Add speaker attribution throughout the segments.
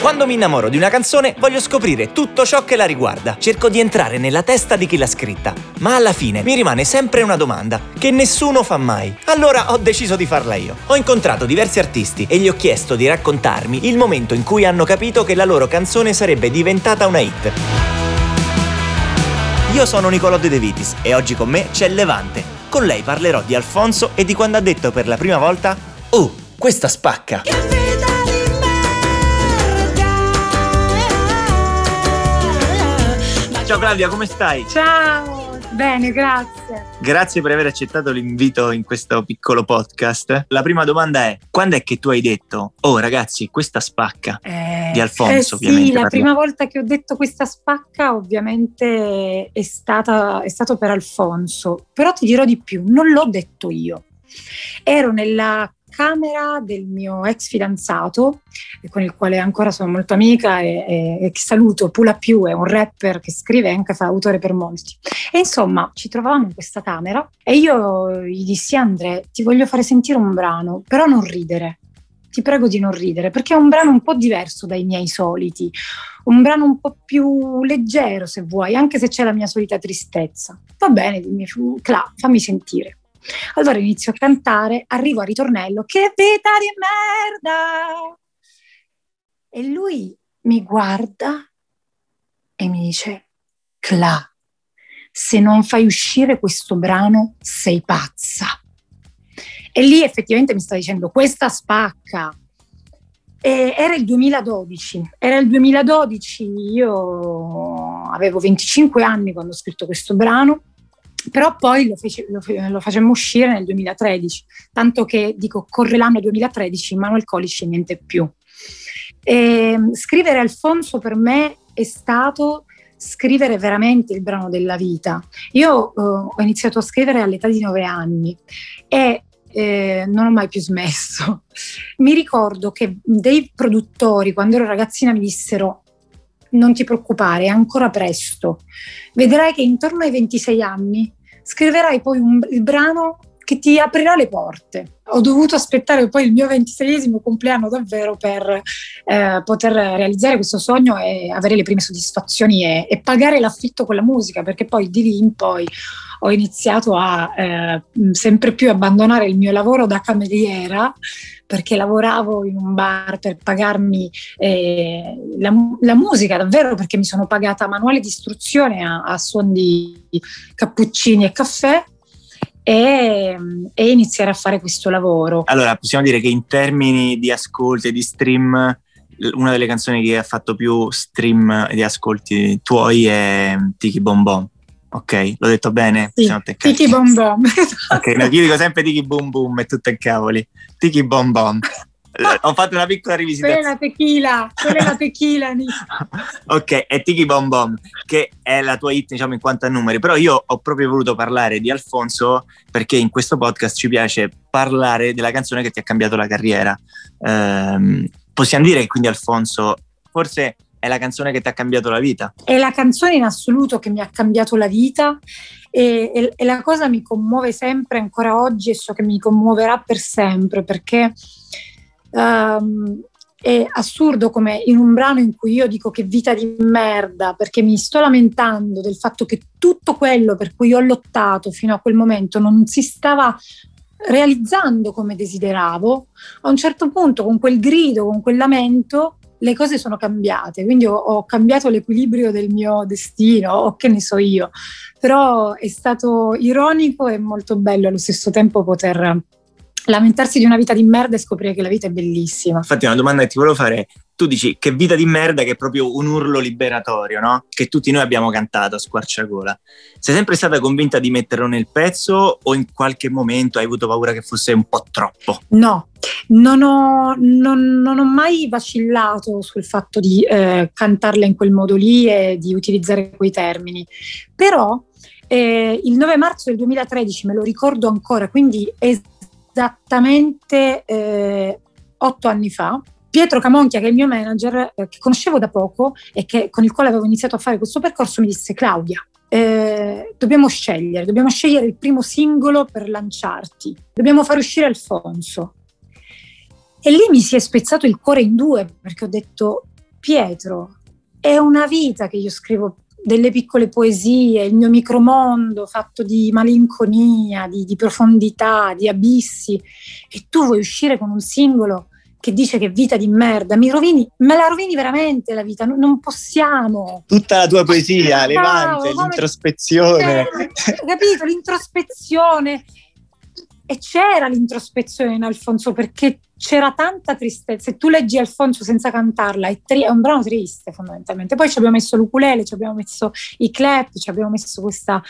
Speaker 1: Quando mi innamoro di una canzone voglio scoprire tutto ciò che la riguarda. Cerco di entrare nella testa di chi l'ha scritta. Ma alla fine mi rimane sempre una domanda che nessuno fa mai. Allora ho deciso di farla io. Ho incontrato diversi artisti e gli ho chiesto di raccontarmi il momento in cui hanno capito che la loro canzone sarebbe diventata una hit. Io sono Nicolò De Vitis e oggi con me c'è Levante. Con lei parlerò di Alfonso e di quando ha detto per la prima volta Oh, questa spacca! Ciao Claudia, come stai?
Speaker 2: Ciao, bene, grazie.
Speaker 1: Grazie per aver accettato l'invito in questo piccolo podcast. La prima domanda è: quando è che tu hai detto, oh ragazzi, questa spacca
Speaker 2: eh,
Speaker 1: di Alfonso? Eh sì,
Speaker 2: la prima volta che ho detto questa spacca, ovviamente è, stata, è stato per Alfonso, però ti dirò di più, non l'ho detto io. Ero nella camera del mio ex fidanzato, con il quale ancora sono molto amica e, e, e che saluto, Pula Più, è un rapper che scrive anche fa autore per molti. E insomma, ci trovavamo in questa camera e io gli dissi Andre, ti voglio fare sentire un brano, però non ridere. Ti prego di non ridere, perché è un brano un po' diverso dai miei soliti, un brano un po' più leggero se vuoi, anche se c'è la mia solita tristezza. Va bene, dimmi, Cla, fammi sentire. Allora inizio a cantare, arrivo al ritornello, che vita di merda! E lui mi guarda e mi dice, Cla, se non fai uscire questo brano sei pazza. E lì effettivamente mi sta dicendo, questa spacca. E era il 2012, era il 2012, io avevo 25 anni quando ho scritto questo brano però poi lo, fece, lo, lo, facemmo uscire nel 2013, tanto che dico corre l'anno 2013, Manuel e niente più. E, ehm, scrivere Alfonso per me è stato scrivere veramente il brano della vita. Io uh, ho iniziato a scrivere all'età di nove anni e eh, non ho mai più smesso. Mi ricordo che dei produttori, quando ero ragazzina, mi dissero non ti preoccupare, è ancora presto. Vedrai che intorno ai 26 anni scriverai poi un, il brano che ti aprirà le porte. Ho dovuto aspettare poi il mio ventiseiesimo compleanno davvero per eh, poter realizzare questo sogno e avere le prime soddisfazioni e, e, pagare l'affitto con la musica, perché poi di lì in poi ho iniziato a eh, sempre più abbandonare il mio lavoro da cameriera perché lavoravo in un bar per pagarmi eh, la, la, musica davvero perché mi sono pagata manuale di istruzione a, a suon di cappuccini e caffè e, e, iniziare a fare questo lavoro.
Speaker 1: Allora, possiamo dire che in termini di ascolti e di stream, una delle canzoni che ha fatto più stream di ascolti tuoi è Tiki Bom Bom. Ok, l'ho detto bene?
Speaker 2: Sì, tiki Bom Bom.
Speaker 1: ok, no, io dico sempre Tiki Boom Boom e tutto in cavoli. Tiki Bom Bom. Ho fatto una piccola rivisitazione.
Speaker 2: Quella è la tequila, quella è la tequila.
Speaker 1: ok, è Tiki Bom Bom, che è la tua hit, diciamo, in quanto a numeri. Però io ho proprio voluto parlare di Alfonso perché in questo podcast ci piace parlare della canzone che ti ha cambiato la carriera. Ehm, possiamo dire che quindi Alfonso forse è la canzone che ti ha cambiato la vita?
Speaker 2: È la canzone in assoluto che mi ha cambiato la vita e, e, e la cosa mi commuove sempre ancora oggi e so che mi commuoverà per sempre perché um, è assurdo come in un brano in cui io dico che vita di merda perché mi sto lamentando del fatto che tutto quello per cui ho lottato fino a quel momento non si stava realizzando come desideravo, a un certo punto con quel grido, con quel lamento, le cose sono cambiate, quindi ho, ho, cambiato l'equilibrio del mio destino, o che ne so io, però è stato ironico e molto bello allo stesso tempo poter lamentarsi di una vita di merda e scoprire che la vita è bellissima.
Speaker 1: Infatti una domanda che ti volevo fare, tu dici che vita di merda che è proprio un urlo liberatorio, no? Che tutti noi abbiamo cantato a squarciagola. Sei sempre stata convinta di metterlo nel pezzo o in qualche momento hai avuto paura che fosse un po' troppo?
Speaker 2: No, non ho, non, non ho mai vacillato sul fatto di eh, cantarla in quel modo lì e di utilizzare quei termini, però eh, il 9 marzo del 2013 me lo ricordo ancora, quindi esattamente eh, otto anni fa, Pietro Camonchia, che è il mio manager, eh, che conoscevo da poco e che, con il quale avevo iniziato a fare questo percorso, mi disse Claudia, eh, dobbiamo scegliere, dobbiamo scegliere il primo singolo per lanciarti, dobbiamo far uscire Alfonso. E lì mi si è spezzato il cuore in due perché ho detto Pietro, è una vita che io scrivo delle piccole poesie, il mio micromondo fatto di malinconia, di, di profondità, di abissi, e tu vuoi uscire con un singolo che dice che vita di merda, mi rovini, me la rovini veramente la vita, non, possiamo.
Speaker 1: Tutta la tua poesia, Levante, l'introspezione.
Speaker 2: Eh, capito, l'introspezione. E c'era l'introspezione in Alfonso perché c'era tanta tristezza. Se tu leggi Alfonso senza cantarla, è, tri- è un brano triste fondamentalmente. Poi ci abbiamo messo l'ukulele, ci abbiamo messo i clap, ci abbiamo messo questa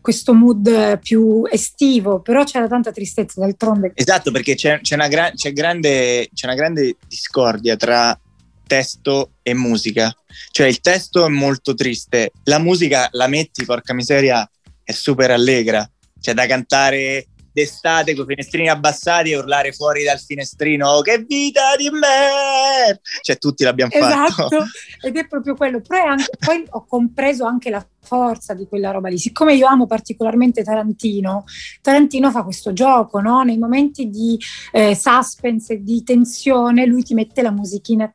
Speaker 2: questo mood più estivo, però c'era tanta tristezza d'altronde.
Speaker 1: Esatto, perché c'è, c'è, una, gra- c'è, grande, c'è una grande discordia tra testo e musica. Cioè il testo è molto triste, la musica la metti, porca miseria, è super allegra. Cioè da cantare d'estate con i finestrini abbassati e urlare fuori dal finestrino oh, che vita di me cioè tutti l'abbiamo
Speaker 2: esatto.
Speaker 1: fatto
Speaker 2: ed è proprio quello. Anche, poi ho compreso anche la forza di quella roba lì. Siccome io amo particolarmente Tarantino Tarantino fa questo gioco no? nei momenti di eh, suspense di tensione lui ti mette la musichina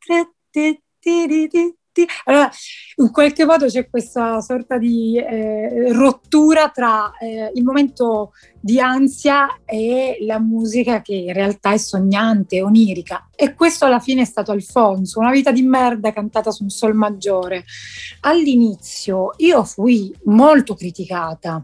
Speaker 2: tutti. Allora, in qualche modo c'è questa sorta di eh, rottura tra eh, il momento di ansia e la musica che in realtà è sognante, onirica. E questo alla fine è stato Alfonso, una vita di merda cantata su un sol maggiore. All'inizio io fui molto criticata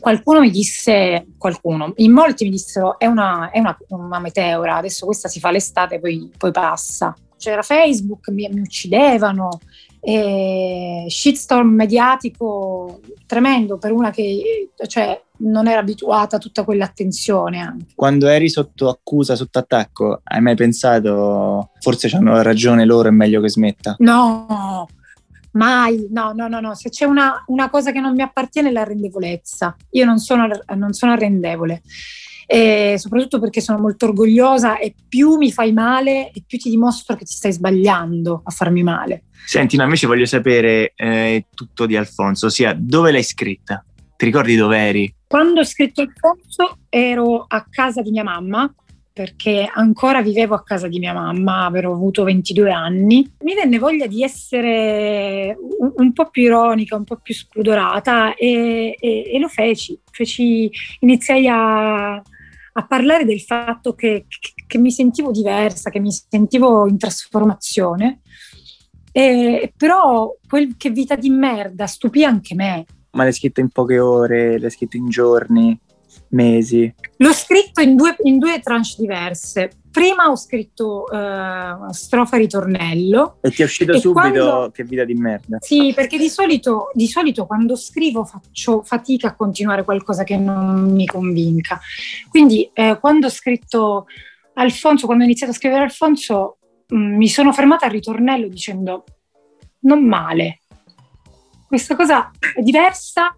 Speaker 2: qualcuno mi disse, qualcuno, in molti mi dissero è una, è una, una meteora, adesso questa si fa l'estate, poi, poi passa c'era Facebook, mi, mi uccidevano, e shitstorm mediatico tremendo per una che cioè, non era abituata a tutta quell'attenzione. Anche.
Speaker 1: Quando eri sotto accusa, sotto attacco, hai mai pensato forse hanno ragione loro, è meglio che smetta?
Speaker 2: No, mai, no, no, no, no. Se c'è una, una cosa che non mi appartiene è l'arrendevolezza. Io non sono, non sono arrendevole e soprattutto perché sono molto orgogliosa e più mi fai male e più ti dimostro che ti stai sbagliando a farmi male.
Speaker 1: Senti, no, invece voglio sapere eh, tutto di Alfonso, ossia dove l'hai scritta? Ti ricordi dove eri?
Speaker 2: Quando ho scritto Alfonso ero a casa di mia mamma perché ancora vivevo a casa di mia mamma, avevo avuto 22 anni. Mi venne voglia di essere un, un po' più ironica, un po' più spudorata e, e, e lo feci. feci iniziai a, a parlare del fatto che, che, mi sentivo diversa, che mi sentivo in trasformazione. E, però quel che vita di merda stupì anche me.
Speaker 1: Ma l'hai scritto in poche ore, l'hai scritto in giorni, mesi?
Speaker 2: L'ho scritto in due, in due tranche diverse. Prima ho scritto uh, strofa ritornello.
Speaker 1: E ti è uscito subito quando... che vita di merda.
Speaker 2: Sì, perché di solito, di solito quando scrivo faccio fatica a continuare qualcosa che non mi convinca. Quindi eh, quando ho scritto Alfonso, quando ho iniziato a scrivere Alfonso, mh, mm, mi sono fermata al ritornello dicendo non male. Questa cosa è diversa,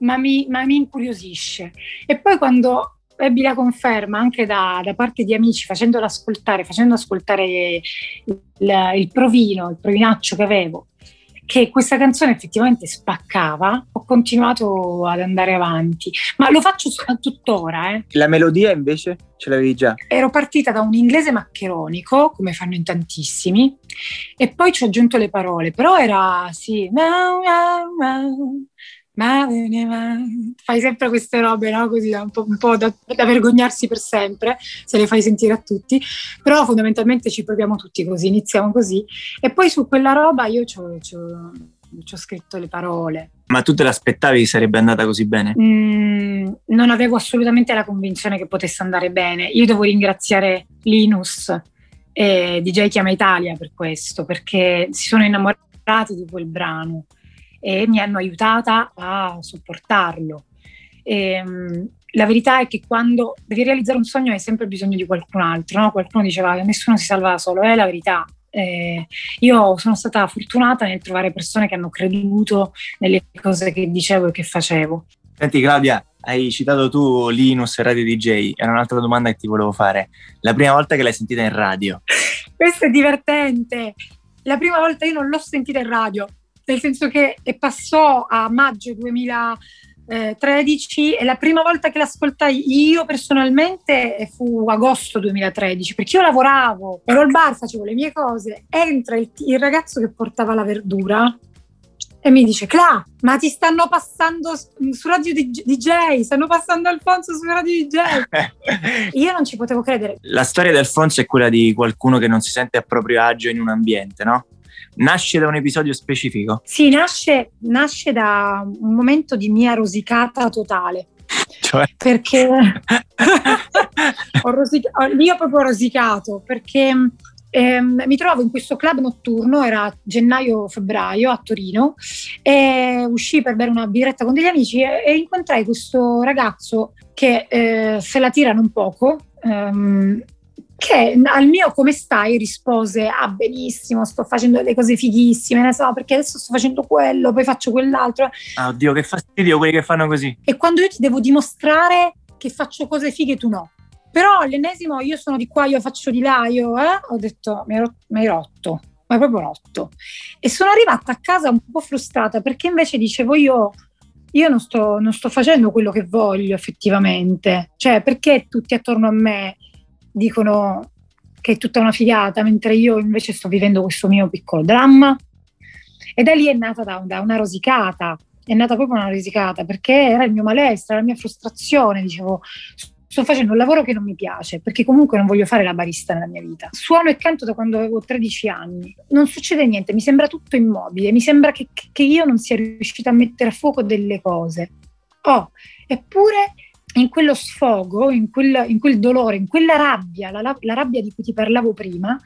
Speaker 2: ma mi, ma mi incuriosisce. E poi quando ebbi la conferma anche da, da parte di amici facendolo ascoltare, facendo ascoltare il, il provino, il provinaccio che avevo, che questa canzone effettivamente spaccava, ho continuato ad andare avanti, ma lo faccio tuttora. Eh.
Speaker 1: La melodia invece ce l'avevi già?
Speaker 2: Ero partita da un inglese maccheronico, come fanno in tantissimi, e poi ci ho aggiunto le parole, però era sì, ma fai sempre queste robe, no? Così un po', un po da, da, vergognarsi per sempre, se le fai sentire a tutti, però fondamentalmente ci proviamo tutti così, iniziamo così. E poi su quella roba io ci ho scritto le parole.
Speaker 1: Ma tu te l'aspettavi che sarebbe andata così bene?
Speaker 2: Mm, non avevo assolutamente la convinzione che potesse andare bene. Io devo ringraziare Linus e DJ Chiama Italia per questo, perché si sono innamorati di quel brano e mi hanno aiutata a sopportarlo. E, ehm, la verità è che quando devi realizzare un sogno hai sempre bisogno di qualcun altro, no? qualcuno diceva che nessuno si salva da solo, è la verità. Eh, io sono stata fortunata nel trovare persone che hanno creduto nelle cose che dicevo e che facevo.
Speaker 1: Senti Claudia, hai citato tu Linus Radio DJ, era un'altra domanda che ti volevo fare. La prima volta che l'hai sentita in radio?
Speaker 2: Questo è divertente. La prima volta io non l'ho sentita in radio, nel senso che passò a maggio 2000, eh, 13 e la prima volta che l'ascoltai io personalmente fu agosto 2013 perché io lavoravo, ero al bar, facevo le mie cose, entra il, il ragazzo che portava la verdura e mi dice Cla, ma ti stanno passando su Radio DJ, stanno passando Alfonso su Radio DJ. Io non ci potevo credere.
Speaker 3: La storia di Alfonso è quella di qualcuno che non si sente a proprio agio in un ambiente, no? Nasce da un episodio specifico?
Speaker 2: Sì, nasce, nasce da un momento di mia rosicata totale.
Speaker 3: Cioè?
Speaker 2: Perché ho rosic- io ho proprio rosicato perché ehm, mi trovavo in questo club notturno, era gennaio-febbraio a Torino, e uscì per bere una birretta con degli amici e, e incontrai questo ragazzo che eh, se la tirano un poco. Ehm, che al mio come stai rispose ah benissimo sto facendo delle cose fighissime ne so perché adesso sto facendo quello poi faccio quell'altro
Speaker 3: ah oddio che fastidio quelli che fanno così.
Speaker 2: E quando io ti devo dimostrare che faccio cose fighe tu no. Però all'ennesimo io sono di qua io faccio di là io eh, ho detto mi hai rotto mi hai proprio rotto e sono arrivata a casa un po' frustrata perché invece dicevo io io non sto, non sto facendo quello che voglio effettivamente cioè perché tutti attorno a me dicono che è tutta una figata, mentre io invece sto vivendo questo mio piccolo dramma. E da lì è nata da, da una rosicata, è nata proprio una rosicata, perché era il mio malessere, la mia frustrazione, dicevo sto facendo un lavoro che non mi piace, perché comunque non voglio fare la barista nella mia vita. Suono e canto da quando avevo 13 anni, non succede niente, mi sembra tutto immobile, mi sembra che, che io non sia riuscita a mettere a fuoco delle cose. Oh, eppure in quello sfogo, in quel, in quel, dolore, in quella rabbia, la, la, rabbia di cui ti parlavo prima,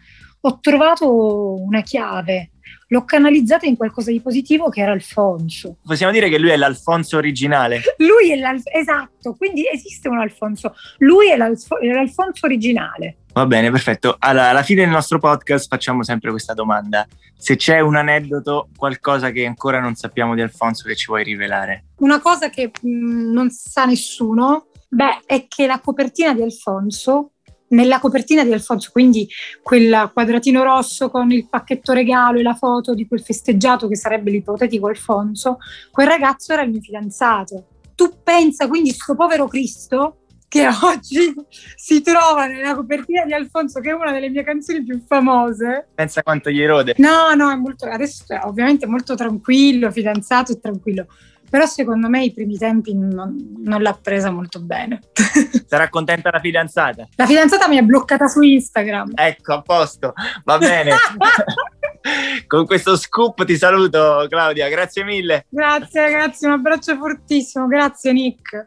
Speaker 2: ho trovato una chiave, l'ho canalizzata in qualcosa di positivo che era Alfonso.
Speaker 3: Possiamo dire che lui è l'Alfonso originale?
Speaker 2: Lui è l'Alfonso, esatto, quindi esiste un Alfonso, lui è, l'Alfo- l'Alfonso originale.
Speaker 3: Va bene, perfetto. Allora, alla fine del nostro podcast facciamo sempre questa domanda. Se c'è un aneddoto, qualcosa che ancora non sappiamo di Alfonso che ci vuoi rivelare?
Speaker 2: Una cosa che mh, mm, non sa nessuno, beh, è che la copertina di Alfonso, nella copertina di Alfonso, quindi quel quadratino rosso con il pacchetto regalo e la foto di quel festeggiato che sarebbe l'ipotetico Alfonso, quel ragazzo era il mio fidanzato. Tu pensa quindi questo povero Cristo che oggi si trova nella copertina di Alfonso, che è una delle mie canzoni più famose.
Speaker 3: Pensa quanto gli erode.
Speaker 2: No, no, è molto, adesso è ovviamente molto tranquillo, fidanzato e tranquillo. Però secondo me i primi tempi non, non l'ha presa molto bene.
Speaker 3: Sarà contenta la fidanzata?
Speaker 2: La fidanzata mi ha bloccata su Instagram.
Speaker 3: Ecco, a posto, va bene. Con questo scoop ti saluto Claudia, grazie mille.
Speaker 2: Grazie ragazzi, un abbraccio fortissimo, grazie Nick.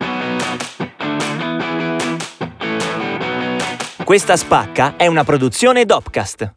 Speaker 1: Questa spacca è una produzione Dopcast.